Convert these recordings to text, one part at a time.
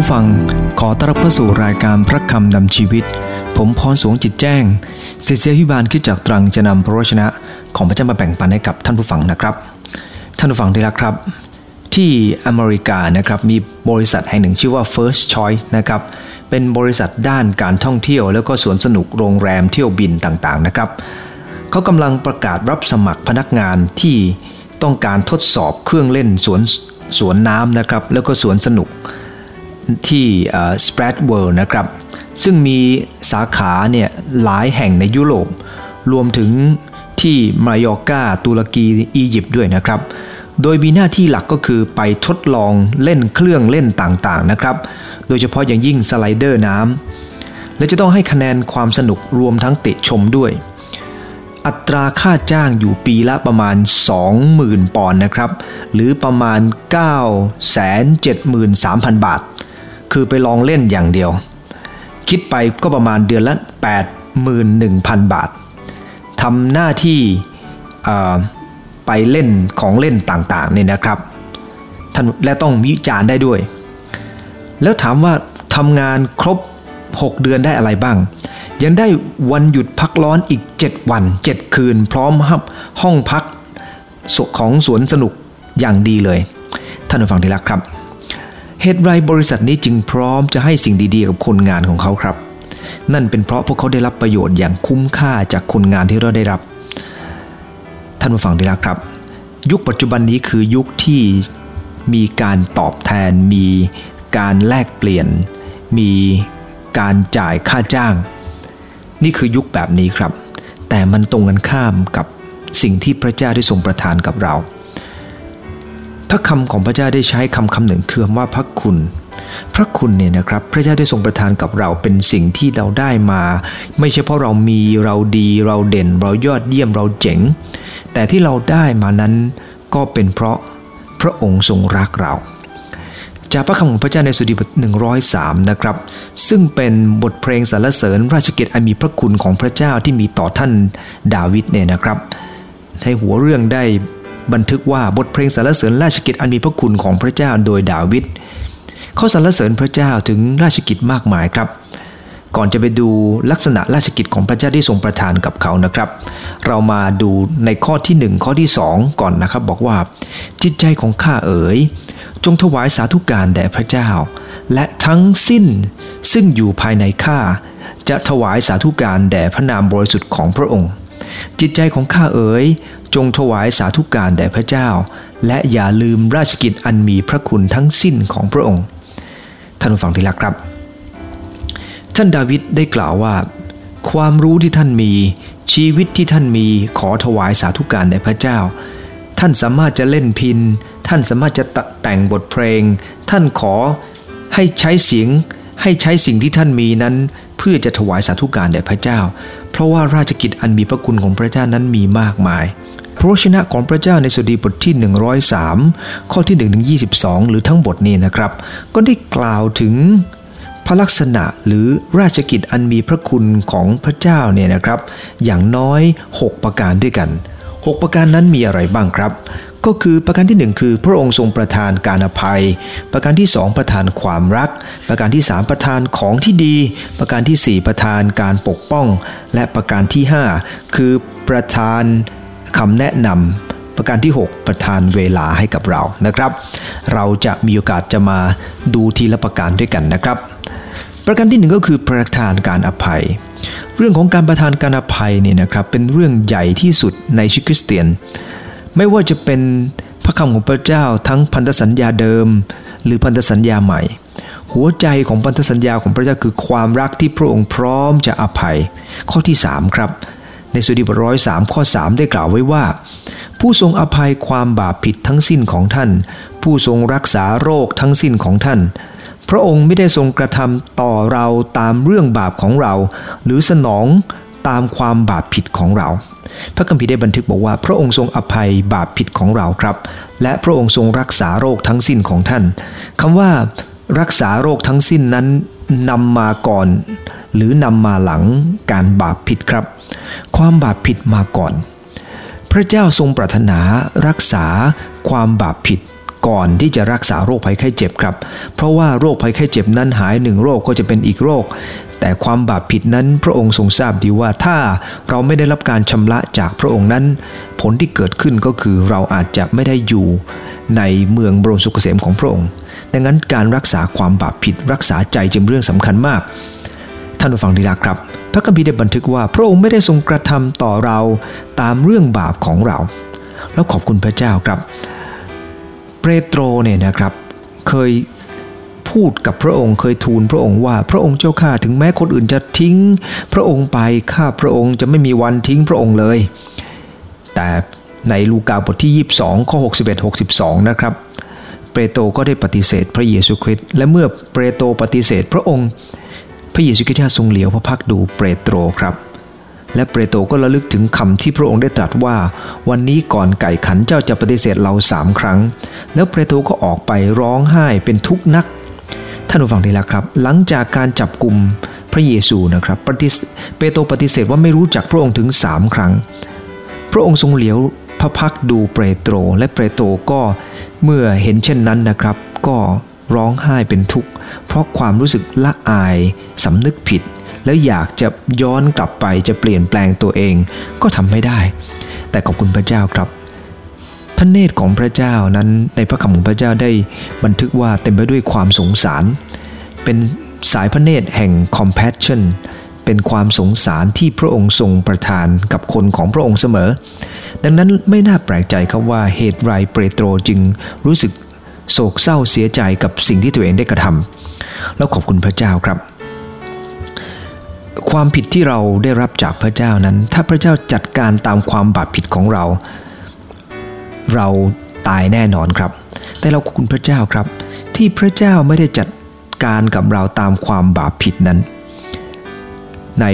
ผู้ฟังขอต้อนรับเข้าสู่รายการพระคำนำชีวิต ผมพรสวงจิตแจ้งศิษยพิบาลขึ้นจากตรังจะนำพระวจนะของพระเจ้ามาแบ่งปันให้กับท่านผู้ฟังนะครับ ท่านผู้ฟังที่รักครับ ที่อเมริกานะครับมีบริษัทแห่งหนึ่งชื่อว่า First Choice นะครับเป็นบริษัทด้านการท่องเที่ยว แล้วก็สวนสนุกโรงแรมเที่ยวบินต่างๆนะครับเขากำลังประกาศรับสมัครพนักงานที่ต้องการทดสอบเครื่องเล่นสวนสวนน้ำนะครับแล้วก็สวนสนุก ที่สเปรดเวิลด์นะครับ ซึ่งมีสาขาเนี่ยหลายแห่งในยุโรป รวมถึงที่มายอกาตุรกีอียิปต์ด้วยนะครับ โดยมีหน้าที่หลักก็คือไปทดลองเล่นเครื่องเล่นต่างๆนะครับ โดยเฉพาะอย่างยิ่งสไลเดอร์น้ำและจะต้องให้คะแนนความสนุกรวมทั้งติชมด้วย อัตราค่าจ้างอยู่ปีละประมาณ 20,000 ปอนด์นะครับ หรือประมาณ 973,000 บาท คือไปลองเล่นอย่างเดียว คิดไปก็ประมาณเดือนละ 81,000 บาททำหน้าที่ไปเล่นของเล่นต่างๆเนี่ยนะครับท่านและต้องวิจารณ์ได้ด้วย แล้วถามว่าทำงานครบ 6 เดือนได้อะไรบ้าง ยังได้วันหยุดพักร้อนอีก 7 วัน 7 คืน พร้อมห้องพักของสวนสนุกอย่างดีเลย ท่านผู้ฟังที่รักครับ เหตุไรบริษัทนี้จึงพร้อมจะให้สิ่งดีๆกับคนงานของเขาครับ นั่นเป็นเพราะพวกเขาได้รับประโยชน์อย่างคุ้มค่าจากคนงานที่เราได้รับ ท่านผู้ฟังที่รักครับ ยุคปัจจุบันนี้คือยุคที่มีการตอบแทน มีการแลกเปลี่ยน มีการจ่ายค่าจ้าง นี่คือยุคแบบนี้ครับ แต่มันตรงกันข้ามกับสิ่งที่พระเจ้าได้ทรงประทานกับเรา พระคำของพระเจ้าได้ใช้คำคำหนึ่งคือว่าพระคุณ พระคุณเนี่ยนะครับ พระเจ้าได้ทรงประทานกับเราเป็นสิ่งที่เราได้มา ไม่ใช่เพราะเรามีเราดีเราเด่น เรายอดเยี่ยมเราเจ๋ง แต่ที่เราได้มานั้นก็เป็นเพราะพระองค์ทรงรักเรา จากพระคำของพระเจ้าในสุดีบท103 นะครับ ซึ่งเป็นบทเพลงสรรเสริญราชกิจอันมีพระคุณของพระเจ้าที่มีต่อท่านดาวิดเนี่ยนะครับในหัวเรื่องได้ บันทึกว่าบทเพลงสรรเสริญราชกิจอันมีพระคุณของพระเจ้าโดยดาวิดเขาสรรเสริญพระเจ้าถึงราชกิจมากมายครับ ก่อนจะไปดูลักษณะราชกิจของพระเจ้าที่ทรงประทานกับเขานะครับ เรามาดูในข้อที่ 1 ข้อที่ 2 ก่อนนะครับ บอกว่า จิตใจของข้าเอ๋ย จงถวายสาธุการแด่พระเจ้า และทั้งสิ้นซึ่งอยู่ภายในข้าจะถวายสาธุการแด่พระนามบริสุทธิ์ของพระองค์ จิตใจของข้าเอ๋ยจงถวายสาธุการแด่พระเจ้า และอย่าลืมราชกิจอันมีพระคุณทั้งสิ้นของพระองค์ ท่านผู้ฟังที่รักครับ ท่านดาวิดได้กล่าวว่า ความรู้ที่ท่านมีชีวิตที่ท่านมีขอถวายสาธุการแด่พระเจ้า ท่านสามารถจะเล่นพิน ท่านสามารถจะแต่งบทเพลง ท่านขอให้ใช้เสียงให้ใช้สิ่งที่ท่านมีนั้น เพื่อจะถวายสาธุการแด่พระเจ้า เพราะว่าราชกิจอันมีพระคุณของพระเจ้านั้นมีมากมาย พระชนะของพระเจ้าในสดีบทที่ 103 ข้อที่1ถึง22 หรือทั้งบทนี้นะครับ ก็ได้กล่าวถึงพระลักษณะหรือราชกิจอันมีพระคุณของพระเจ้าเนี่ยนะครับ อย่างน้อย 6 ประการด้วยกัน 6 ประการนั้นมีอะไรบ้างครับ ก็คือประการที่ 1 คือพระองค์ทรงประทานการอภัย ประการที่ 2 ประทานความรัก ประการที่ 3 ประทานของที่ดี ประการที่ 4 ประทานการปกป้อง และประการที่ 5 คือประทานคำแนะนำประการที่ 6 ประทานเวลาให้กับเรานะครับ เราจะมีโอกาสจะมาดูทีละประการด้วยกันนะครับ ประการที่หนึ่งก็คือประทานการอภัยเรื่องของการประทานการอภัยเนี่ยนะครับเป็นเรื่องใหญ่ที่สุดในชีวิตคริสเตียน ไม่ว่าจะเป็นพระคำของพระเจ้าทั้งพันธสัญญาเดิม หรือพันธสัญญาใหม่ หัวใจของพันธสัญญาของพระเจ้าคือความรักที่พระองค์พร้อมจะอภัย ข้อที่ 3 ครับ ในสุดีบทร้อยสามข้อสามได้กล่าวไว้ว่า ผู้ทรงอภัยความบาปผิดทั้งสิ้นของท่าน ผู้ทรงรักษาโรคทั้งสิ้นของท่านพระองค์ไม่ได้ทรงกระทำต่อเราตามเรื่องบาปของเรา หรือสนองตามความบาปผิดของเรา พระคัมภีร์ได้บันทึกบอกว่า พระองค์ทรงอภัยบาปผิดของเราครับ และพระองค์ทรงรักษาโรคทั้งสิ้นของท่านคำว่ารักษาโรคทั้งสิ้นนั้นนำมาก่อน หรือนำมาหลังการบาปผิดครับ ความบาปผิดมาก่อน พระเจ้าทรงปรารถนารักษาความบาปผิดก่อนที่จะรักษาโรคภัยไข้เจ็บครับ เพราะว่าโรคภัยไข้เจ็บนั้นหายหนึ่งโรคก็จะเป็นอีกโรค แต่ความบาปผิดนั้นพระองค์ทรงทราบดีว่าถ้าเราไม่ได้รับการชำระจากพระองค์นั้น ผลที่เกิดขึ้นก็คือเราอาจจะไม่ได้อยู่ในเมืองบรมสุขเกษมของพระองค์ดังนั้นการรักษาความบาปผิดรักษาใจจึงเรื่องสำคัญมาก ท่านผู้ฟังดีละครับ พระคัมภีร์ได้บันทึกว่าพระองค์ไม่ได้ทรงกระทำต่อเราตามเรื่องบาปของเรา แล้วขอบคุณพระเจ้าครับ เปโตรเนี่ยนะครับเคย พูดกับพระองค์เคยทูลพระองค์ว่าพระองค์เจ้าข้าถึงแม้คนอื่นจะทิ้ง พระองค์ไปข้าพระองค์จะไม่มีวันทิ้งพระองค์เลย แต่ในลูกาบทที่ 22ข้อ61 62 นะครับ เปโตรก็ได้ปฏิเสธพระเยซูคริสต์และเมื่อเปโตรปฏิเสธพระองค์ พระเยซูคริสต์ทรงเหลียวพระพักดูเปโตรครับ และเปโตรก็ระลึกถึงคำที่พระองค์ได้ตรัสว่า วันนี้ก่อนไก่ขันเจ้าจะปฏิเสธเราสามครั้ง แล้วเปโตรก็ออกไปร้องไห้เป็นทุกข์นัก ท่านผู้ฟังทีละครับ หลังจากการจับกลุ่มพระเยซูนะครับเปโตรปฏิเสธว่าไม่รู้จักพระองค์ถึงสามครั้ง พระองค์ทรงเหลียวพระพักดูเปโตรและเปโตรก็เมื่อเห็นเช่นนั้นนะครับ ก็ร้องไห้เป็นทุกข์ เพราะความรู้สึกละอายสำนึกผิด แล้วอยากจะย้อนกลับไปจะเปลี่ยนแปลงตัวเองก็ทำไม่ได้ แต่ขอบคุณพระเจ้าครับ พระเนตรของพระเจ้านั้นในพระคำของพระเจ้าได้บันทึกว่าเต็มไปด้วยความสงสาร เป็นสายพระเนตรแห่ง compassion เป็นความสงสารที่พระองค์ทรงประทานกับคนของพระองค์เสมอ ดังนั้นไม่น่าแปลกใจครับว่าเหตุไรเปโตรจึงรู้สึกโศกเศร้าเสียใจกับสิ่งที่ตัวเองได้กระทำแล้วขอบคุณพระเจ้าครับ ความผิดที่เราได้รับจากพระเจ้านั้น ถ้าพระเจ้าจัดการตามความบาปผิดของเรา เราตายแน่นอนครับ แต่เราคุณพระเจ้าครับ ที่พระเจ้าไม่ได้จัดการกับเราตามความบาปผิดนั้น ใน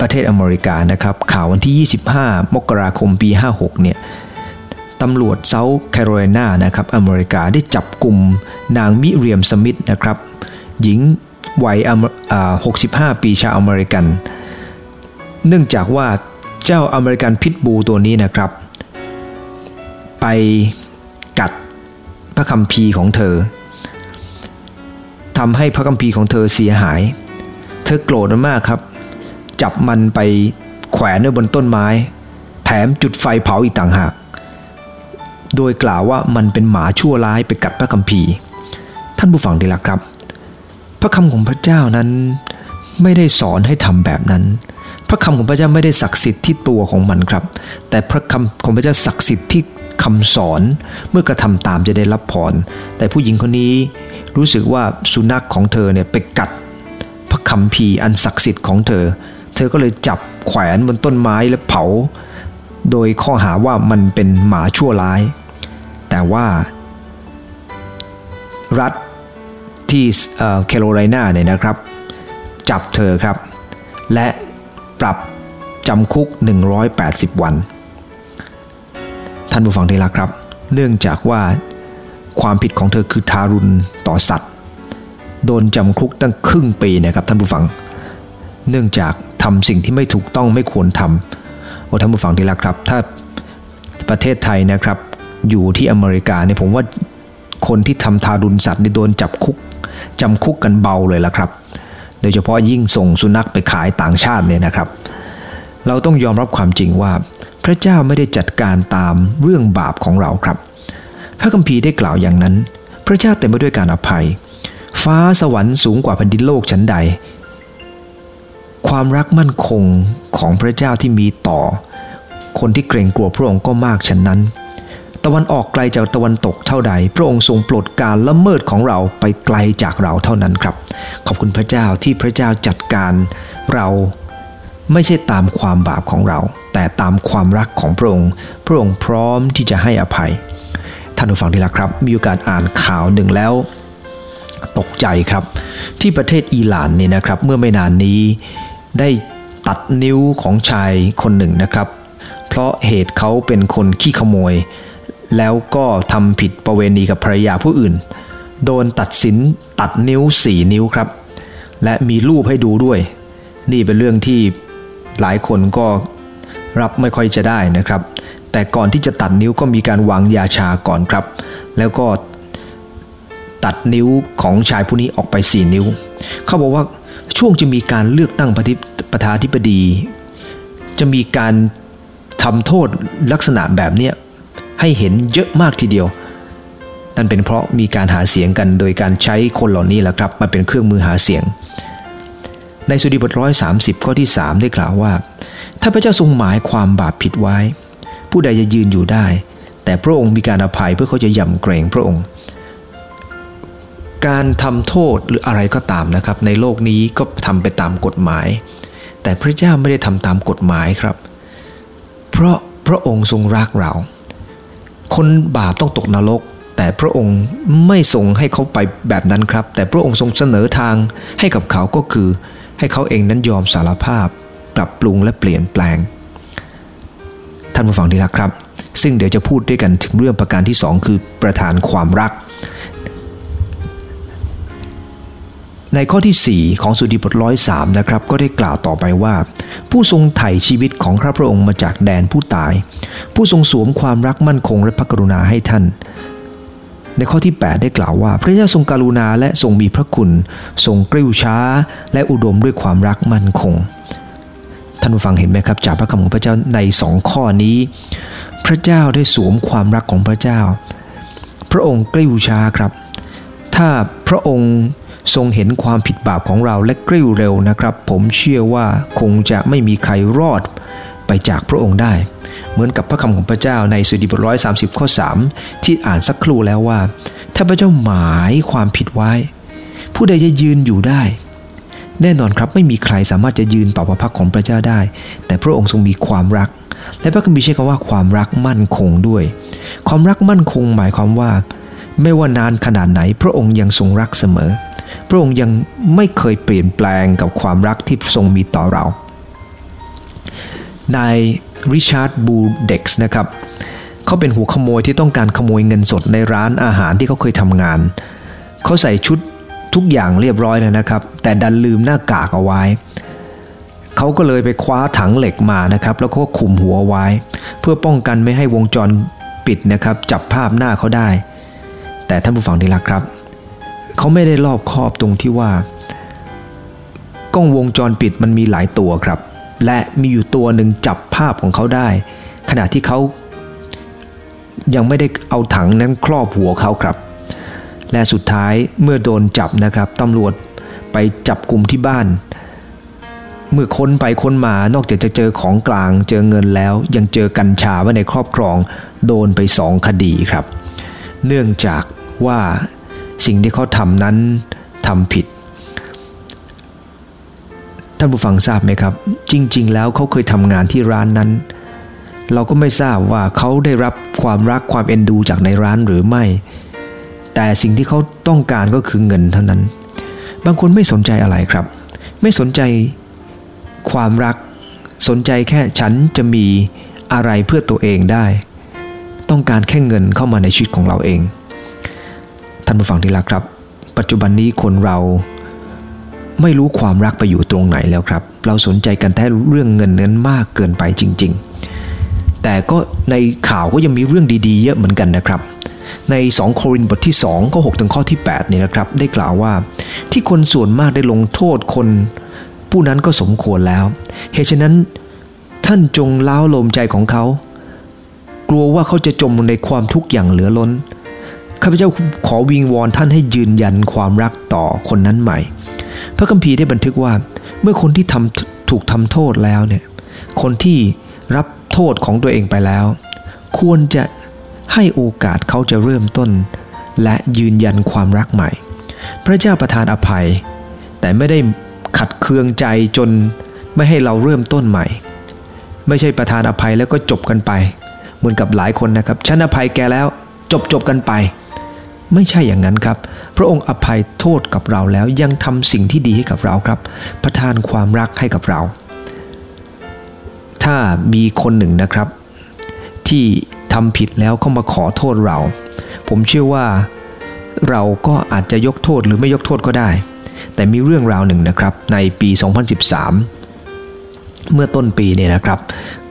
ประเทศอเมริกานะครับ ข่าววันที่ 25 มกราคมปี 56 เนี่ยตำรวจเซาท์แคโรไลนานะครับอเมริกาได้จับกลุ่มนางมิเรียมสมิธนะครับ หญิงวัย65 ปีชาวอเมริกัน เนื่องจากว่าเจ้าอเมริกันพิทบูตัวนี้นะครับ ไปกัดพระคัมภีร์ของเธอทำให้พระคัมภีร์ของเธอเสียหาย เธอโกรธมากครับ จับมันไปแขวนไว้บนต้นไม้ แถมจุดไฟเผาอีกต่างหาก โดยกล่าวว่ามันเป็นหมาชั่วร้ายไปกัดพระคัมภีร์ ท่านผู้ฟังดีละครับ พระคำของพระเจ้านั้นไม่ได้สอนให้ทำแบบนั้น พระคำของพระเจ้าไม่ได้ศักดิ์สิทธิ์ที่ตัวของมันครับ แต่พระคำของพระเจ้าศักดิ์สิทธิ์ที่คำสอนเมื่อกระทำตามจะได้รับพรแต่ผู้หญิงคนนี้รู้สึกว่าสุนัขของเธอเนี่ยไปกัด พระคัมภีอันศักดิ์สิทธิ์ของเธอ เธอก็เลยจับแขวนบนต้นไม้และเผา โดยข้อหาว่ามันเป็นหมาชั่วร้าย แต่ว่า รัฐที่แคโรไลนาเนี่ยนะครับ จับเธอครับ และ ปรับจำคุก 180 วัน ท่านผู้ฟังที่รักครับ เนื่องจากว่าความผิดของเธอคือทารุณต่อสัตว์ โดนจำคุกตั้งครึ่งปีนะครับท่านผู้ฟัง เนื่องจากทำสิ่งที่ไม่ถูกต้องไม่ควรทำโอ้ท่านผู้ฟังที่รักครับ ถ้าประเทศไทยนะครับ อยู่ที่อเมริกาเนี่ยผมว่าคนที่ทำทารุณสัตว์นี่โดนจับคุกจำคุกกันเบาเลยละครับ โดยเฉพาะยิ่งส่งสุนัขไปขายต่างชาติเนี่ยนะครับ เราต้องยอมรับความจริงว่า พระเจ้าไม่ได้จัดการตามเรื่องบาปของเราครับ พระคัมภีร์ได้กล่าวอย่างนั้น พระเจ้าเต็มไปด้วยการอภัย ฟ้าสวรรค์สูงกว่าแผ่นดินโลกชั้นใด ความรักมั่นคงของพระเจ้าที่มีต่อ คนที่เกรงกลัวพระองค์ก็มากฉันนั้น ตะวันออกไกลจากตะวันตกเท่าใด พระองค์ทรงปลดการละเมิดของเราไปไกลจากเราเท่านั้นครับ ขอบคุณพระเจ้าที่พระเจ้าจัดการเราไม่ใช่ตามความบาปของเรา แต่ตามความรักของพระองค์ พระองค์พร้อมที่จะให้อภัย ท่านผู้ฟังที่รักครับ มีโอกาสอ่านข่าวหนึ่งแล้ว ตกใจครับ ที่ประเทศอิหร่านนี่นะครับ เมื่อไม่นานนี้ได้ตัดนิ้วของชายคนหนึ่งนะครับ เพราะเหตุเขาเป็นคนขี้ขโมย แล้วก็ทำผิดประเวณีกับภรรยาผู้อื่น โดนตัดสินตัดนิ้วสี่นิ้วครับ และมีรูปให้ดูด้วย นี่เป็นเรื่องที่หลายคนก็รับไม่ค่อยจะได้นะครับ แต่ก่อนที่จะตัดนิ้วก็มีการวางยาชาก่อนครับ แล้วก็ตัดนิ้วของชายผู้นี้ออกไป 4 นิ้ว เขาบอกว่าช่วงจะมีการเลือกตั้งประธาธิบดี จะมีการทำโทษลักษณะแบบเนี้ ให้เห็นเยอะมากทีเดียว นั่นเป็นเพราะมีการหาเสียงกันโดยการใช้คนเหล่านี้แหละครับมาเป็นเครื่องมือหาเสียง ในสุดีบทร้อยสาข้อที่ 3 ได้กล่าวว่า ถ้าพระเจ้าทรงหมายความบาปผิดไว้ ผู้ใดจะยืนอยู่ได้ แต่พระองค์มีการอภัยเพื่อเขาจะยำเกรงพระองค์การทำโทษหรืออะไรก็ตามนะครับ ในโลกนี้ก็ทำไปตามกฎหมาย แต่พระเจ้าไม่ได้ทำตามกฎหมายครับ เพราะพระองค์ทรงรักเรา คนบาปต้องตกนรก แต่พระองค์ไม่ทรงให้เขาไปแบบนั้นครับ แต่พระองค์ทรงเสนอทางให้กับเขาก็คือ ให้เขาเองนั้นยอมสารภาพ ปรับปรุงและเปลี่ยนแปลง ท่านผู้ฟังที่รักครับ ซึ่งเดี๋ยวจะพูดด้วยกันถึงเรื่องประการที่สองคือประธานความรัก ในข้อที่ 4 ของสุดีบทร้อยสามนะครับก็ได้กล่าวต่อไปว่า ผู้ทรงไถ่ชีวิตของพระพระองค์มาจากแดนผู้ตาย ผู้ทรงสวมความรักมั่นคงและพระกรุณาให้ท่าน ในข้อที่ 8 ได้กล่าวว่า พระเจ้าทรงกรุณาและทรงมีพระคุณ ทรงกริ้วช้า และอุดมด้วยความรักมั่นคง ท่านผู้ฟังเห็นไหมครับ จากพระคำของพระเจ้าในสองข้อนี้ พระเจ้าได้สวมความรักของพระเจ้า พระองค์กริ้วช้าครับ ถ้าพระองค์ ทรงเห็นความผิดบาปของเราและกริ้วเร็วนะครับ ผมเชื่อว่าคงจะไม่มีใครรอดไปจากพระองค์ได้ เหมือนกับพระคำของพระเจ้าในสุดีบทร้อยสาข้อ 3 ที่อ่านสักครู่แล้วว่า ถ้าพระเจ้าหมายความผิดไว้ ผู้ใดจะยืนอยู่ได้ แน่นอนครับไม่มีใครสามารถจะยืนต่อพระพักของพระเจ้าได้ แต่พระองค์ทรงมีความรัก และพระคัมภีร์ใช้คำว่าความรักมั่นคงด้วย ความรักมั่นคงหมายความว่า ไม่ว่านานขนาดไหนพระองค์ยังทรงรักเสมอ พระองค์ยังไม่เคยเปลี่ยนแปลงกับความรักที่ทรงมีต่อเรา นายริชาร์ดบูเด็กส์นะครับเขาเป็นหัวขโมยที่ต้องการขโมยเงินสดในร้านอาหารที่เขาเคยทำงาน เขาใส่ชุดทุกอย่างเรียบร้อยแล้วนะครับ แต่ดันลืมหน้ากากเอาไว้ เขาก็เลยไปคว้าถังเหล็กมานะครับ แล้วก็คุมหัวไว้ เพื่อป้องกันไม่ให้วงจรปิดนะครับ จับภาพหน้าเขาได้ แต่ท่านผู้ฟังที่รักครับ เขาไม่ได้รอบคอบตรงที่ว่า กล้องวงจรปิดมันมีหลายตัวครับ และมีอยู่ตัวหนึ่งจับภาพของเขาได้ ขณะที่เขายังไม่ได้เอาถังนั้นครอบหัวเขาครับ และสุดท้ายเมื่อโดนจับนะครับตำรวจไปจับกลุ่มที่บ้าน เมื่อค้นไปค้นมานอกจากจะเจอของกลางเจอเงินแล้ว ยังเจอกัญชาไว้ในครอบครอง โดนไปสองคดีครับ เนื่องจากว่า สิ่งที่เขาทำนั้นทำผิด ท่านผู้ฟังทราบไหมครับ จริง ๆ แล้วเขาเคยทำงานที่ร้านนั้น เราก็ไม่ทราบว่าเขาได้รับความรักความเอ็นดูจากในร้านหรือไม่ แต่สิ่งที่เขาต้องการก็คือเงินเท่านั้น บางคนไม่สนใจอะไรครับ ไม่สนใจความรักสนใจแค่ฉันจะมีอะไรเพื่อตัวเองได้ ต้องการแค่เงินเข้ามาในชีวิตของเราเอง ท่านผู้ฟังที่รักครับ ปัจจุบันนี้คนเราไม่รู้ความรักไปอยู่ตรงไหนแล้วครับ เราสนใจกันแต่เรื่องเงินนั้นมากเกินไปจริง ๆ แต่ก็ในข่าวก็ยังมีเรื่องดีๆ เยอะเหมือนกันนะครับ ใน 2 โครินธ์บทที่2ข้อ6ถึงข้อที่8นี่นะครับ ได้กล่าวว่าที่คนส่วนมากได้ลงโทษคน ผู้นั้นก็สมควรแล้ว เหตุฉะนั้นท่านจงล้าลมใจของเขา กลัวว่าเขาจะจมในความทุกข์อย่างเหลือล้น ข้าพเจ้าขอวิงวอนท่านให้ยืนยันความรักต่อคนนั้นใหม่ พระคัมภีร์ได้บันทึกว่า เมื่อคนที่ทำถูกทำโทษแล้วเนี่ย คนที่รับโทษของตัวเองไปแล้ว ควรจะให้โอกาสเขาจะเริ่มต้น และยืนยันความรักใหม่ พระเจ้าประทานอภัย แต่ไม่ได้ขัดเคืองใจจนไม่ให้เราเริ่มต้นใหม่ ไม่ใช่ประทานอภัยแล้วก็จบกันไป เหมือนกับหลายคนนะครับ ฉันอภัยแกแล้วจบจบกันไป ไม่ใช่อย่างนั้นครับ พระองค์อภัยโทษกับเราแล้วยังทำสิ่งที่ดีให้กับเราครับ ประทานความรักให้กับเรา ถ้ามีคนหนึ่งนะครับ ที่ทำผิดแล้วเข้ามาขอโทษเรา ผมเชื่อว่าเราก็อาจจะยกโทษหรือไม่ยกโทษก็ได้ แต่มีเรื่องราวหนึ่งนะครับ ในปี 2013 เมื่อต้นปีเนี่ยนะครับ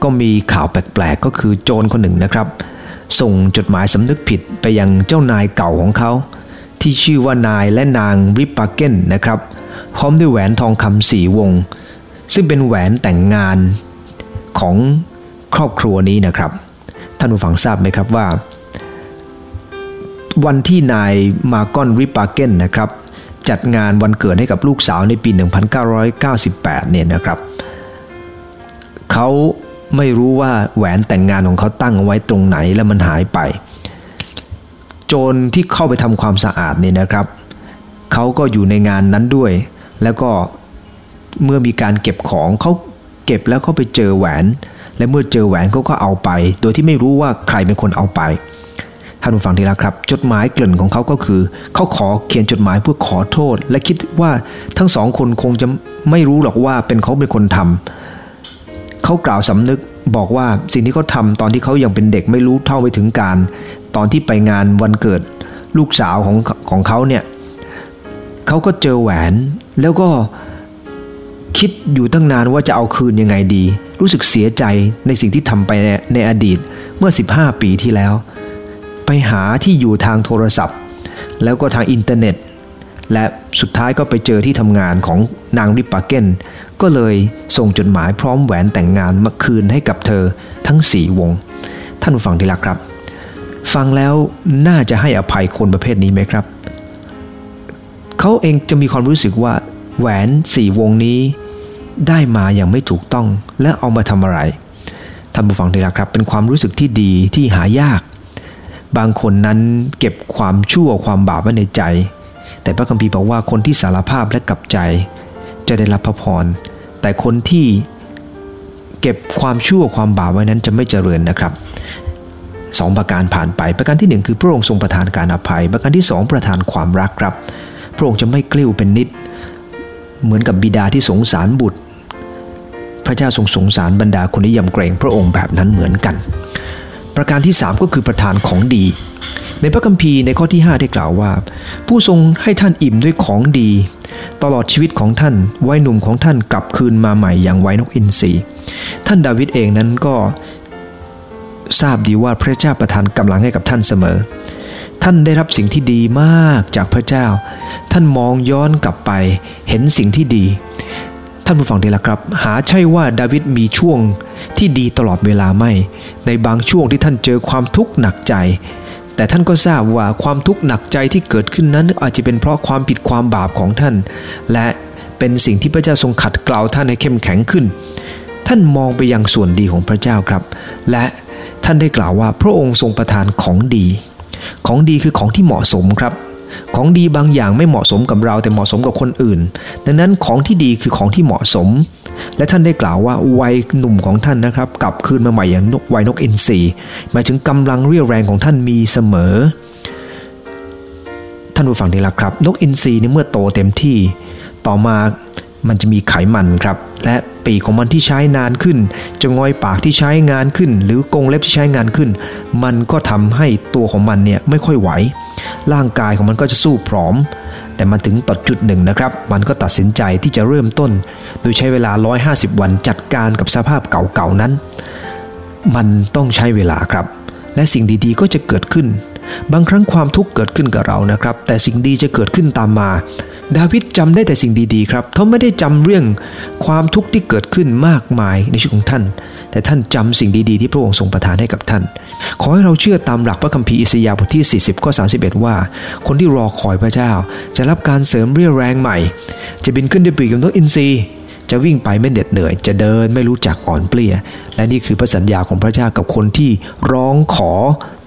ก็มีข่าวแปลกๆ ก็คือโจรคนหนึ่งนะครับ ส่งจดหมายสำนึกผิดไปยังเจ้านายเก่าของเขา ที่ชื่อว่านายและนางริปปาเกนนะครับ พร้อมด้วยแหวนทองคำสี่วง ซึ่งเป็นแหวนแต่งงานของครอบครัวนี้นะครับ ท่านผู้ฟังทราบไหมครับว่า วันที่นายมาร์กอนริปปาเกนนะครับ จัดงานวันเกิดให้กับลูกสาวในปี 1998 เนี่ยนะครับเขา ไม่รู้ว่าแหวนแต่งงานของเขาตั้งเอาไว้ตรงไหนแล้วมันหายไป โจรที่เข้าไปทำความสะอาดเนี่ยนะครับ เขาก็อยู่ในงานนั้นด้วย แล้วก็เมื่อมีการเก็บของเขาเก็บแล้วเขาไปเจอแหวน และเมื่อเจอแหวนเขาก็เอาไป โดยที่ไม่รู้ว่าใครเป็นคนเอาไปท่านผู้ฟังที่รักครับ จดหมายเกลิ่นของเขาก็คือ เขาขอเขียนจดหมายเพื่อขอโทษ และคิดว่าทั้งสองคนคงจะไม่รู้หรอกว่าเป็นเขาเป็นคนทำ เขากล่าวสำนึกบอกว่าสิ่งที่เขาทำตอนที่เขายังเป็นเด็กไม่รู้เท่าไปถึงการ ตอนที่ไปงานวันเกิดลูกสาวของของเขาเนี่ยเขาก็เจอแหวนแล้วก็คิดอยู่ตั้งนานว่าจะเอาคืนยังไงดี รู้สึกเสียใจในสิ่งที่ทำไปในอดีตเมื่อ 15 ปีที่แล้ว ไปหาที่อยู่ทางโทรศัพท์ แล้วก็ทางอินเทอร์เน็ต และสุดท้ายก็ไปเจอที่ทำงานของนางริปปาเกน ก็เลยส่งจดหมายพร้อมแหวนแต่งงานมาคืนให้กับเธอทั้ง4วง ท่านผู้ฟังที่รักครับ ฟังแล้วน่าจะให้อภัยคนประเภทนี้ไหมครับ เขาเองจะมีความรู้สึกว่า แหวนสี่วงนี้ ได้มาอย่างไม่ถูกต้องและเอามาทำอะไรท่านผู้ฟังที่รักครับ เป็นความรู้สึกที่ดีที่หายาก บางคนนั้นเก็บความชั่วความบาปไว้ในใจ แต่พระคัมภีร์บอกว่าคนที่สารภาพและกลับใจ จะได้รับพระพร แต่คนที่เก็บความชั่วความบาปไว้นั้นจะไม่เจริญนะครับสองประการผ่านไป ประการที่หนึ่งคือพระองค์ทรงประทานการอภัย ประการที่สองประทานความรักครับ พระองค์จะไม่กลิ้วเป็นนิด เหมือนกับบิดาที่สงสารบุตร พระเจ้าทรงสงสารบรรดาคนที่ยำเกรงพระองค์แบบนั้นเหมือนกัน ประการที่ 3 ก็คือประทานของดี ในพระคัมภีร์ในข้อที่ 5 ได้กล่าวว่า ผู้ทรงให้ท่านอิ่มด้วยของดี ตลอดชีวิตของท่านวัยหนุ่มของท่านกลับคืนมาใหม่อย่างไวนกอินทรีท่านดาวิดเองนั้นก็ทราบดีว่าพระเจ้าประทานกำลังให้กับท่านเสมอ ท่านได้รับสิ่งที่ดีมากจากพระเจ้า ท่านมองย้อนกลับไปเห็นสิ่งที่ดี ท่านผู้ฟังดีละครับ หาใช่ว่าดาวิดมีช่วงที่ดีตลอดเวลาไม่ ในบางช่วงที่ท่านเจอความทุกข์หนักใจ แต่ท่านก็ทราบว่าความทุกข์หนักใจที่เกิดขึ้นนั้นอาจจะเป็นเพราะความผิดความบาปของท่าน และเป็นสิ่งที่พระเจ้าทรงขัดเกลาท่านให้เข้มแข็งขึ้น ท่านมองไปยังส่วนดีของพระเจ้าครับ และท่านได้กล่าวว่าพระองค์ทรงประทานของดี ของดีคือของที่เหมาะสมครับ ของดีบางอย่างไม่เหมาะสมกับเราแต่เหมาะสมกับคนอื่น ดังนั้นของที่ดีคือของที่เหมาะสม และท่านได้กล่าวว่าวัยหนุ่มของท่านนะครับ กลับคืนมาใหม่อย่างนกวัยนกเอ็นซีหมายถึงกำลังเรียวแรงของท่านมีเสมอ ท่านผู้ฟังที่รักครับ นกอินทรีนี่เมื่อโตเต็มที่ ต่อมามันจะมีไขมันครับ และปีกของมันที่ใช้นานขึ้นจะงอยปากที่ใช้งานขึ้น หรือกรงเล็บที่ใช้งานขึ้น มันก็ทำให้ตัวของมันเนี่ยไม่ค่อยไหว ร่างกายของมันก็จะสู้พร้อม แต่มาถึงตัดจุดหนึ่งนะครับ มันก็ตัดสินใจที่จะเริ่มต้น โดยใช้เวลา 150 วันจัดการกับสภาพเก่าๆนั้น มันต้องใช้เวลาครับ และสิ่งดีๆก็จะเกิดขึ้น บางครั้งความทุกข์เกิดขึ้นกับเรานะครับ แต่สิ่งดีจะเกิดขึ้นตามมา ดาวิดจำได้แต่สิ่งดีๆครับเขาไม่ได้จำเรื่องความทุกข์ที่เกิดขึ้นมากมายในชีวิตของท่าน แต่ท่านจำสิ่งดีๆที่พระองค์ทรงประทานให้กับท่าน ขอให้เราเชื่อตามหลักพระคัมภีร์อิสยาห์บทที่ 40ข้อ31 ว่า คนที่รอคอยพระเจ้า จะรับการเสริมเรี่ยวแรงใหม่ จะบินขึ้นด้วยปีกกับนกอินทรีจะวิ่งไปไม่เหน็ดเหนื่อย จะเดินไม่รู้จักอ่อนเปลี้ย และนี่คือพระสัญญาของพระเจ้ากับคนที่ร้องขอ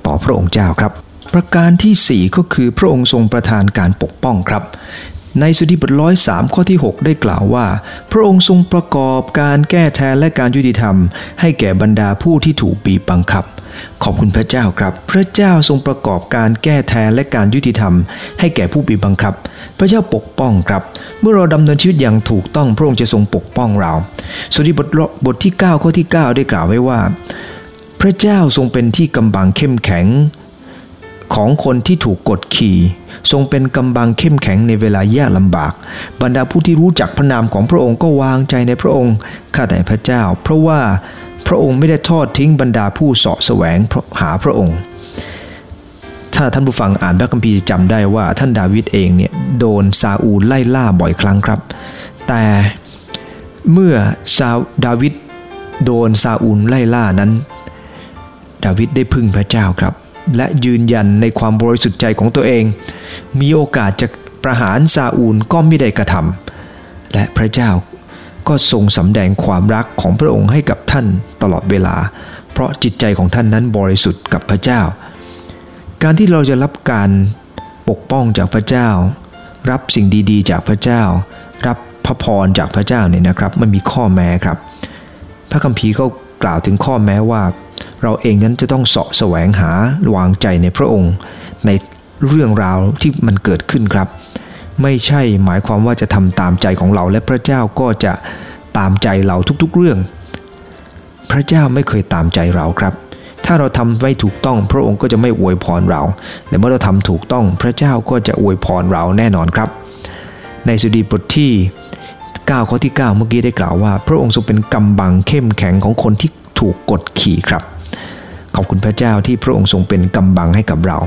ต่อพระองค์เจ้าครับ ประการที่ 4 ก็คือพระองค์ทรงประทานการปกป้องครับ ในสุดีบทร้อยสามข้อที่ 6 ได้กล่าวว่า พระองค์ทรงประกอบการแก้แทนและการยุติธรรม ให้แก่บรรดาผู้ที่ถูกบีบบังคับ ขอบคุณพระเจ้าครับ พระเจ้าทรงประกอบการแก้แทนและการยุติธรรม ให้แก่ผู้บีบบังคับ พระเจ้าปกป้องครับ เมื่อเราดำเนินชีวิตอย่างถูกต้องพระองค์จะทรงปกป้องเรา สุดีบทบทที่ 9 ข้อที่ 9 ได้กล่าวไว้ว่า พระเจ้าทรงเป็นที่กำบังเข้มแข็ง ของคนที่ถูกกดขี่ ทรงเป็นกำบังเข้มแข็งในเวลายากลำบาก บรรดาผู้ที่รู้จักพระนามของพระองค์ก็วางใจในพระองค์ข้าแต่พระเจ้า เพราะว่าพระองค์ไม่ได้ทอดทิ้งบรรดาผู้เสาะแสวงหาพระองค์ ถ้าท่านผู้ฟังอ่านพระคัมภีร์จำได้ว่าท่านดาวิดเองเนี่ยโดนซาอูลไล่ล่าบ่อยครั้งครับ แต่เมื่อซาดาวิดโดนซาอูลไล่ล่านั้น ดาวิดได้พึ่งพระเจ้าครับ และยืนยันในความบริสุทธิ์ใจของตัวเอง มีโอกาสจะประหารซาอูลก็ไม่ได้กระทำและพระเจ้าก็ทรงสำแดงความรักของพระองค์ให้กับท่านตลอดเวลา เพราะจิตใจของท่านนั้นบริสุทธิ์กับพระเจ้า การที่เราจะรับการปกป้องจากพระเจ้า รับสิ่งดีๆ จากพระเจ้า รับพระพรจากพระเจ้าเนี่ยนะครับ มันมีข้อแม้ครับ พระคัมภีร์ก็กล่าวถึงข้อแม้ว่า เราเองนั้นจะต้องเสาะแสวงหาวางใจในพระองค์ ในเรื่องราวที่มันเกิดขึ้นครับ ไม่ใช่หมายความว่าจะทำตามใจของเราและพระเจ้าก็จะตามใจเราทุกๆเรื่อง พระเจ้าไม่เคยตามใจเราครับ ถ้าเราทำไม่ถูกต้อง พระองค์ก็จะไม่อวยพรเราและเมื่อเราทำถูกต้องพระเจ้าก็จะอวยพรเราแน่นอนครับ ในสุดีบทที่9ข้อที่ 9 เมื่อกี้ได้กล่าวว่า พระองค์ทรงเป็นกำบังเข้มแข็งของคนที่ถูกกดขี่ครับ ขอบคุณพระเจ้าที่พระองค์ทรงเป็นกำบังให้กับเรา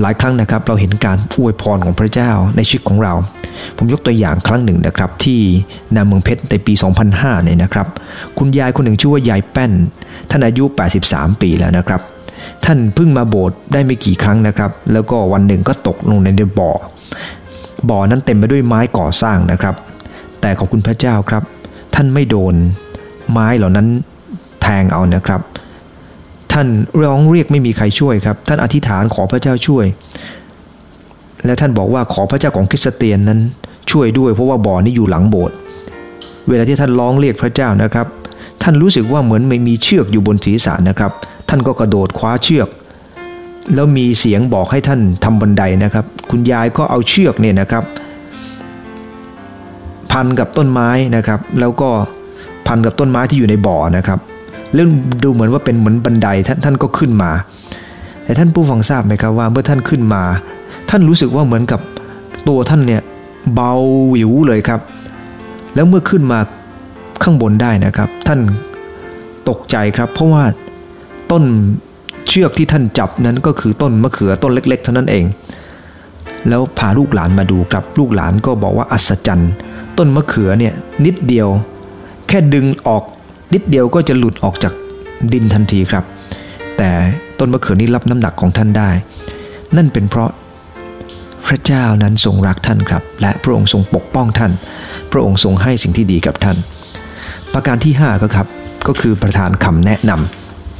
หลายครั้งนะครับเราเห็นการอวยพรของพระเจ้าในชีวิตของเรา ผมยกตัวอย่างครั้งหนึ่งนะครับที่นาเมืองเพชรในปี 2005เนี่ยนะครับ คุณยายคนหนึ่งชื่อว่ายายแป้น ท่านอายุ 83 ปีแล้วนะครับ ท่านเพิ่งมาโบสถ์ได้ไม่กี่ครั้งนะครับ แล้วก็วันหนึ่งก็ตกลงในบ่อ บ่อนั้นเต็มไปด้วยไม้ก่อสร้างนะครับ แต่ขอบคุณพระเจ้าครับ ท่านไม่โดนไม้เหล่านั้นแทงเอานะครับ ท่านร้องเรียกไม่มีใครช่วยครับ ท่านอธิษฐานขอพระเจ้าช่วย และท่านบอกว่าขอพระเจ้าของคริสเตียนนั้นช่วยด้วยเพราะว่าบ่อนี้อยู่หลังโบสถ์เวลาที่ท่านร้องเรียกพระเจ้านะครับ ท่านรู้สึกว่าเหมือนไม่มีเชือกอยู่บนศีรษะนะครับ ท่านก็กระโดดคว้าเชือก แล้วมีเสียงบอกให้ท่านทำบันไดนะครับ คุณยายก็เอาเชือกเนี่ยนะครับ พันกับต้นไม้นะครับ แล้วก็พันกับต้นไม้ที่อยู่ในบ่อนะครับ เรื่องดูเหมือนว่าเป็นเหมือนบันไดท่านท่านก็ขึ้นมา แต่ท่านผู้ฟังทราบไหมครับว่าเมื่อท่านขึ้นมา ท่านรู้สึกว่าเหมือนกับตัวท่านเนี่ยเบาหวิวเลยครับ แล้วเมื่อขึ้นมาข้างบนได้นะครับ ท่านตกใจครับ เพราะว่าต้นเชือกที่ท่านจับนั้นก็คือต้นมะเขือต้นเล็ก ๆ เท่านั้นเอง แล้วพาลูกหลานมาดูครับลูกหลานก็บอกว่าอัศจรรย์ ต้นมะเขือเนี่ยนิดเดียว แค่ดึงออก นิดเดียวก็จะหลุดออกจากดินทันทีครับ แต่ต้นมะเขือนี้รับน้ำหนักของท่านได้ นั่นเป็นเพราะพระเจ้านั้นทรงรักท่านครับ และพระองค์ทรงปกป้องท่าน พระองค์ทรงให้สิ่งที่ดีกับท่าน ประการที่5ก็ครับก็คือประธานคำแนะน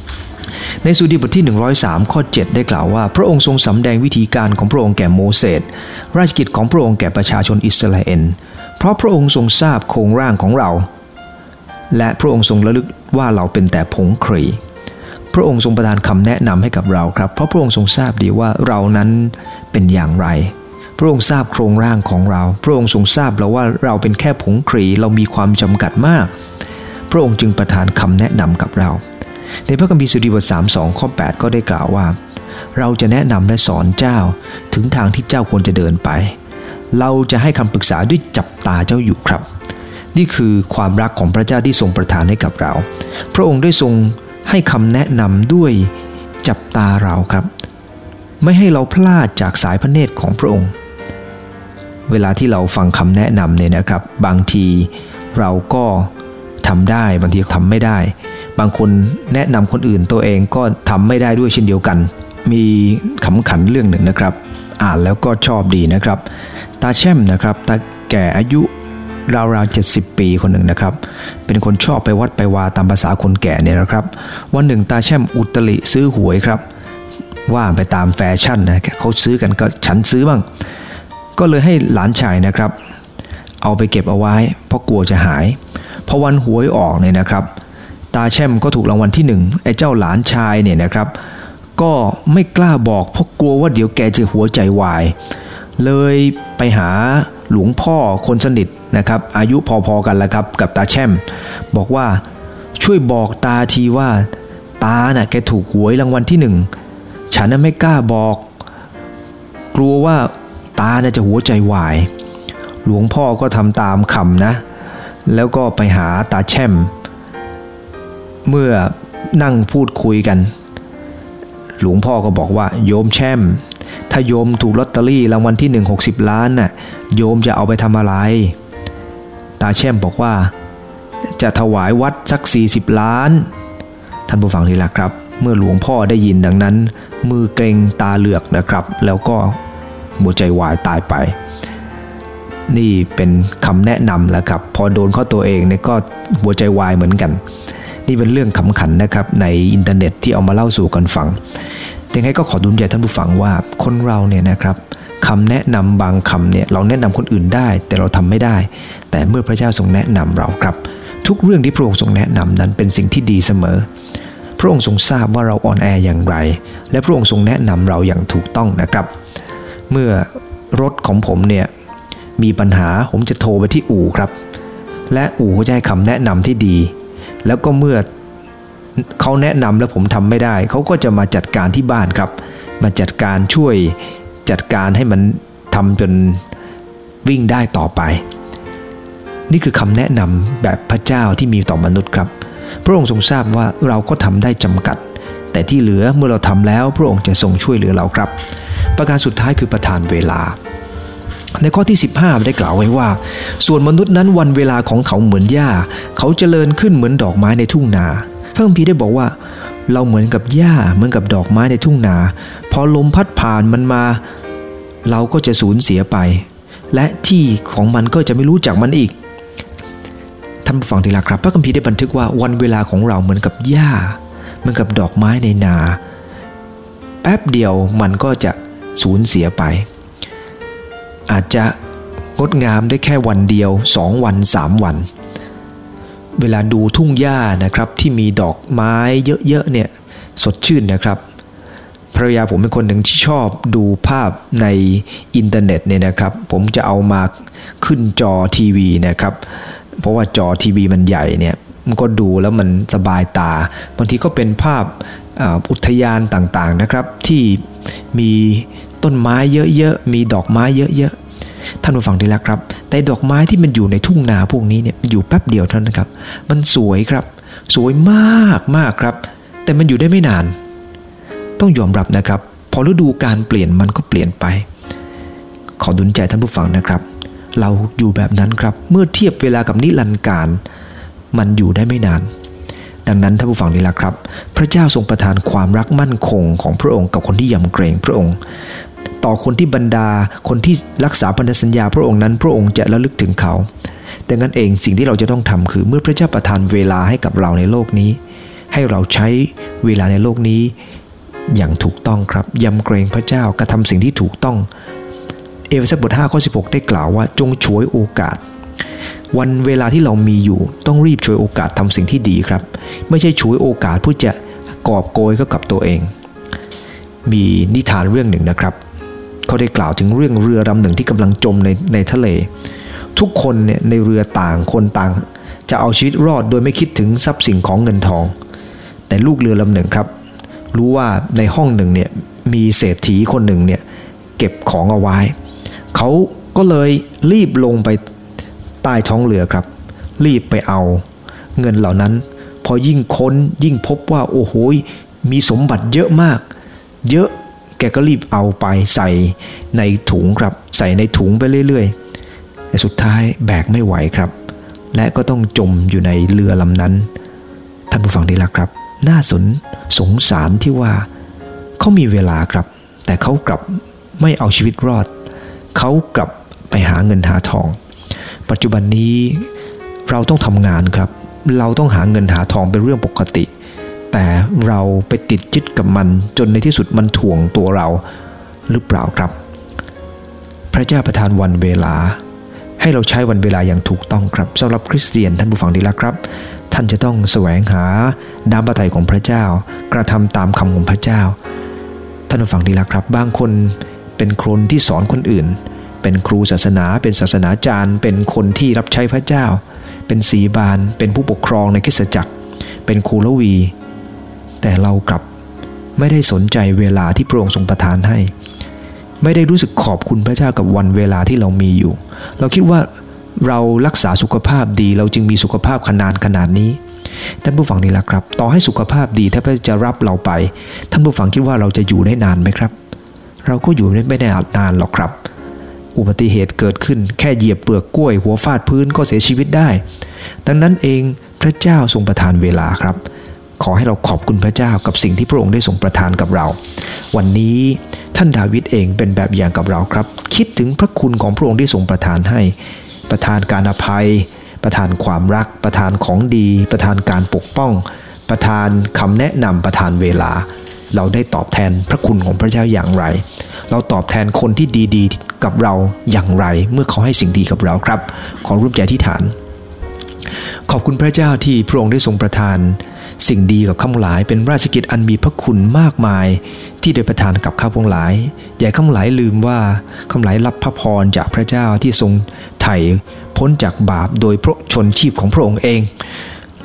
ำในสุดีบทที่ 103 ข้อ 7 ได้กล่าวว่า พระองค์ทรงสำแดงวิธีการของพระองค์แก่โมเสสราชกิจของพระองค์แก่ประชาชนอิสราเอลเพราะพระองค์ทรงทราบโครงร่างของเรา และพระองค์ทรงระลึกว่าเราเป็นแต่ผงครีพระองค์ทรงประทานคำแนะนำให้กับเราครับ เพราะพระองค์ทรงทราบดีว่าเรานั้นเป็นอย่างไร พระองค์ทราบโครงร่างของเรา พระองค์ทรงทราบแล้วว่าเราเป็นแค่ผงครีเรามีความจำกัดมาก พระองค์จึงประทานคำแนะนำกับเรา ในพระคัมภีร์สุดีบท3 2ข้อ8 ก็ได้กล่าวว่า เราจะแนะนำและสอนเจ้าถึงทางที่เจ้าควรจะเดินไป เราจะให้คำปรึกษาด้วยจับตาเจ้าอยู่ครับ นี่คือความรักของพระเจ้าที่ทรงประทานให้กับเรา พระองค์ได้ทรงให้คำแนะนำด้วยจับตาเราครับ ไม่ให้เราพลาดจากสายพระเนตรของพระองค์ เวลาที่เราฟังคำแนะนำเนี่ยนะครับ บางทีเราก็ทำได้บางทีทำไม่ได้ บางคนแนะนำคนอื่นตัวเองก็ทำไม่ได้ด้วยเช่นเดียวกัน มีขำขันเรื่องหนึ่งนะครับ อ่านแล้วก็ชอบดีนะครับ ตาแช่มนะครับตาแก่อายุ ราวๆเจ็ดสิบปีคนหนึ่งนะครับ เป็นคนชอบไปวัดไปวาตามภาษาคนแก่เนี่ยนะครับ วันหนึ่งตาแช่มอุตริซื้อหวยครับ ว่าไปตามแฟชั่นนะเขาซื้อกันก็ฉันซื้อบ้าง ก็เลยให้หลานชายนะครับ เอาไปเก็บเอาไว้ เพราะกลัวจะหายพอวันหวยออกเนี่ยนะครับ ตาแช่มก็ถูกรางวัลที่หนึ่งไอ้เจ้าหลานชายเนี่ยนะครับ ก็ไม่กล้าบอกเพราะกลัวว่าเดี๋ยวแกจะหัวใจวาย เลยไปหาหลวงพ่อคนสนิทนะครับ อายุพอๆกันแล้วครับกับตาแช่ม บอกว่าช่วยบอกตาทีว่า ตาน่ะแกถูกหวยรางวัลที่หนึ่งฉันน่ะไม่กล้าบอก กลัวว่าตาน่ะจะหัวใจวาย หลวงพ่อก็ทำตามคำนะ แล้วก็ไปหาตาแช่ม เมื่อนั่งพูดคุยกัน หลวงพ่อก็บอกว่าโยมแช่ม ถ้าโยมถูกลอตเตอรี่รางวัลที่ 1 60 ล้านน่ะโยมจะเอาไปทำอะไร ตาแช่มบอกว่า จะถวายวัดสัก 40 ล้าน ท่านผู้ฟังนี่แหละครับ เมื่อหลวงพ่อได้ยินดังนั้น มือเกรงตาเหลือกนะครับ แล้วก็หัวใจวายตายไป นี่เป็นคำแนะนำแล้วครับ พอโดนเข้าตัวเองเนี่ยก็หัวใจวายเหมือนกัน นี่เป็นเรื่องขำขันนะครับในอินเทอร์เน็ตที่เอามาเล่าสู่กันฟัง ยังไงก็ขอหนุนใจท่านผู้ฟังว่าคนเราเนี่ยนะครับคำแนะนำบางคำเนี่ยเราแนะนำคนอื่นได้ แต่เราทำไม่ได้ แต่เมื่อพระเจ้าทรงแนะนำเราครับ ทุกเรื่องที่พระองค์ทรงแนะนำนั้นเป็นสิ่งที่ดีเสมอ พระองค์ทรงทราบว่าเราอ่อนแออย่างไร และพระองค์ทรงแนะนำเราอย่างถูกต้องนะครับ เมื่อรถของผมเนี่ยมีปัญหาผมจะโทรไปที่อู่ครับ และอู่ก็จะให้คำแนะนำที่ดี แล้วก็เมื่อ เขาแนะนำแล้วผมทำไม่ได้ เขาก็จะมาจัดการที่บ้านครับ มาจัดการช่วยจัดการให้มันทำจนวิ่งได้ต่อไป นี่คือคำแนะนำแบบพระเจ้าที่มีต่อมนุษย์ครับ พระองค์ทรงทราบว่าเราก็ทำได้จำกัด แต่ที่เหลือเมื่อเราทำแล้วพระองค์จะทรงช่วยเหลือเราครับ ประการสุดท้ายคือประทานเวลาในข้อที่ 15 ได้กล่าวไว้ว่า ส่วนมนุษย์นั้นวันเวลาของเขาเหมือนหญ้า เขาเจริญขึ้นเหมือนดอกไม้ในทุ่งนา ระคัมภีร์ได้บอกว่า เราเหมือนกับหญ้าเหมือนกับดอกไม้ในทุ่งนา พอลมพัดผ่านมันมา เราก็จะสูญเสียไป และที่ของมันก็จะไม่รู้จักมันอีกท่านผู้ฟังที่รักครับ พระคัมภีร์ได้บันทึกว่าวันเวลาของเราเหมือนกับหญ้าเหมือนกับดอกไม้ในนา แป๊บเดียวมันก็จะสูญเสียไป อาจจะงดงามได้แค่วันเดียวสองวันสามวัน เวลาดูทุ่งหญ้านะครับที่มีดอกไม้เยอะๆเนี่ยสดชื่นนะครับภรรยาผมเป็นคนหนึ่งที่ชอบดูภาพในอินเทอร์เน็ตเนี่ยนะครับ ผมจะเอามาขึ้นจอทีวีนะครับ เพราะว่าจอทีวีมันใหญ่เนี่ยมันก็ดูแล้วมันสบายตาบางทีก็เป็นภาพอุทยานต่างๆนะครับ ที่มีต้นไม้เยอะๆมีดอกไม้เยอะ ท่านผู้ฟังดีแล้วครับ แต่ดอกไม้ที่มันอยู่ในทุ่งนาพวกนี้เนี่ยอยู่แป๊บเดียวเท่านั้นครับ มันสวยครับ สวยมากมากครับ แต่มันอยู่ได้ไม่นาน ต้องยอมรับนะครับ พอฤดูการเปลี่ยนมันก็เปลี่ยนไป ขอดุลใจท่านผู้ฟังนะครับ เราอยู่แบบนั้นครับ เมื่อเทียบเวลากับนิรันดร์การ มันอยู่ได้ไม่นาน ดังนั้นท่านผู้ฟังนี่แหละครับ พระเจ้าทรงประทานความรักมั่นคงของพระองค์กับคนที่ยำเกรงพระองค์ ต่อคนที่บรรดาคนที่รักษาพันธสัญญาพระองค์นั้นพระองค์จะระลึกถึงเขาดังนั้นเองสิ่งที่เราจะต้องทำคือเมื่อพระเจ้าประทานเวลาให้กับเราในโลกนี้ ให้เราใช้เวลาในโลกนี้ อย่างถูกต้องครับยำเกรงพระเจ้ากระทำสิ่งที่ถูกต้อง เอเฟซัสบท5ข้อ16 ได้กล่าวว่าจงฉวยโอกาส วันเวลาที่เรามีอยู่ ต้องรีบฉวยโอกาสทำสิ่งที่ดีครับ ไม่ใช่ฉวยโอกาสเพื่อจะกอบโกยก็กับตัวเอง มีนิทานเรื่องหนึ่งนะครับ เขาได้กล่าวถึงเรื่องเรือลำหนึ่งที่กำลังจมในในทะเล ทุกคนเนี่ยในเรือต่างคนต่าง จะเอาชีวิตรอดโดยไม่คิดถึงทรัพย์สินของเงินทอง แต่ลูกเรือลำหนึ่งครับ รู้ว่าในห้องหนึ่งเนี่ยมีเศรษฐีคนหนึ่งเนี่ยเก็บของเอาไว้ เขาก็เลยรีบลงไปใต้ท้องเรือครับ รีบไปเอา เงินเหล่านั้น พอยิ่งค้นยิ่งพบว่าโอ้โหมีสมบัติเยอะมาก เยอะ แกก็รีบเอาไปใส่ในถุงครับ ใส่ในถุงไปเรื่อยๆ แต่สุดท้ายแบกไม่ไหวครับ และก็ต้องจมอยู่ในเรือลำนั้น ท่านผู้ฟังดีละครับ น่าสนสงสารที่ว่าเขามีเวลาครับ แต่เขากลับไม่เอาชีวิตรอด เขากลับไปหาเงินหาทอง ปัจจุบันนี้เราต้องทำงานครับ เราต้องหาเงินหาทองเป็นเรื่องปกติ แต่เราไปติดยึดกับมันจนในที่สุดมันถ่วงตัวเราหรือเปล่าครับ พระเจ้าประทานวันเวลา ให้เราใช้วันเวลาอย่างถูกต้องครับสำหรับคริสเตียนท่านผู้ฟังดีละครับ ท่านจะต้องแสวงหาดามประทัยของพระเจ้า กระทำตามคำของพระเจ้า ท่านผู้ฟังดีละครับ บางคนเป็นคนที่สอนคนอื่น เป็นครูศาสนา เป็นศาสนาจารย์ เป็นคนที่รับใช้พระเจ้า เป็นสีบาน เป็นผู้ปกครองในคริสตจักร เป็นครูละวี แต่เรากลับไม่ได้สนใจเวลาที่พระองค์ทรงประทานให้ ไม่ได้รู้สึกขอบคุณพระเจ้ากับวันเวลาที่เรามีอยู่ เราคิดว่าเรารักษาสุขภาพดี เราจึงมีสุขภาพขนาดขนาดนี้ท่านผู้ฟังนี่แหละครับ ต่อให้สุขภาพดีถ้าพระจะรับเราไป ท่านผู้ฟังคิดว่าเราจะอยู่ได้นานไหมครับ เราก็อยู่ไม่ได้นานหรอกครับ อุบัติเหตุเกิดขึ้นแค่เหยียบเปลือกกล้วย หัวฟาดพื้นก็เสียชีวิตได้ ดังนั้นเองพระเจ้าทรงประทานเวลาครับ ขอให้เราขอบคุณพระเจ้ากับสิ่งที่พระองค์ได้ทรงประทานกับเรา วันนี้ท่านดาวิดเองเป็นแบบอย่างกับเราครับ คิดถึงพระคุณของพระองค์ที่ทรงประทานให้ ประทานการอภัย ประทานความรัก ประทานของดี ประทานการปกป้อง ประทานคำแนะนำประทานเวลา เราได้ตอบแทนพระคุณของพระเจ้าอย่างไร เราตอบแทนคนที่ดีๆ กับเราอย่างไร เมื่อเขาให้สิ่งดีกับเราครับ ขอรูปใจที่ฐาน ขอบคุณพระเจ้าที่พระองค์ได้ทรงประทาน สิ่งดีกับข้าพงหลายเป็นราชกิจอันมีพระคุณมากมาย ที่ได้ประทานกับข้าพงหลาย อย่าข้าพงหลายลืมว่าข้าพงหลายรับพระพรจากพระเจ้าที่ทรงไถ่พ้นจากบาปโดยพระชนชีพของพระองค์เอง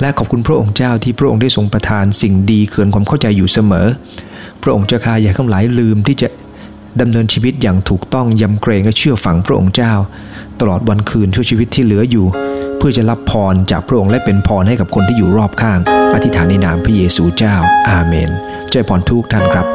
และขอบคุณพระองค์เจ้าที่พระองค์ได้ทรงประทานสิ่งดีเกินความเข้าใจอยู่เสมอ พระองค์เจ้าข้าอย่าข้าพงหลายลืมที่จะดำเนินชีวิตอย่างถูกต้องยำเกรงและเชื่อฝังพระองค์เจ้า ตลอดวันคืนชั่วชีวิตที่เหลืออยู่ เพื่อจะรับพรจากพระองค์และเป็นพรให้กับคนที่อยู่รอบข้าง อธิษฐานในนามพระเยซูเจ้า อาเมน ใจพรทุกท่านครับ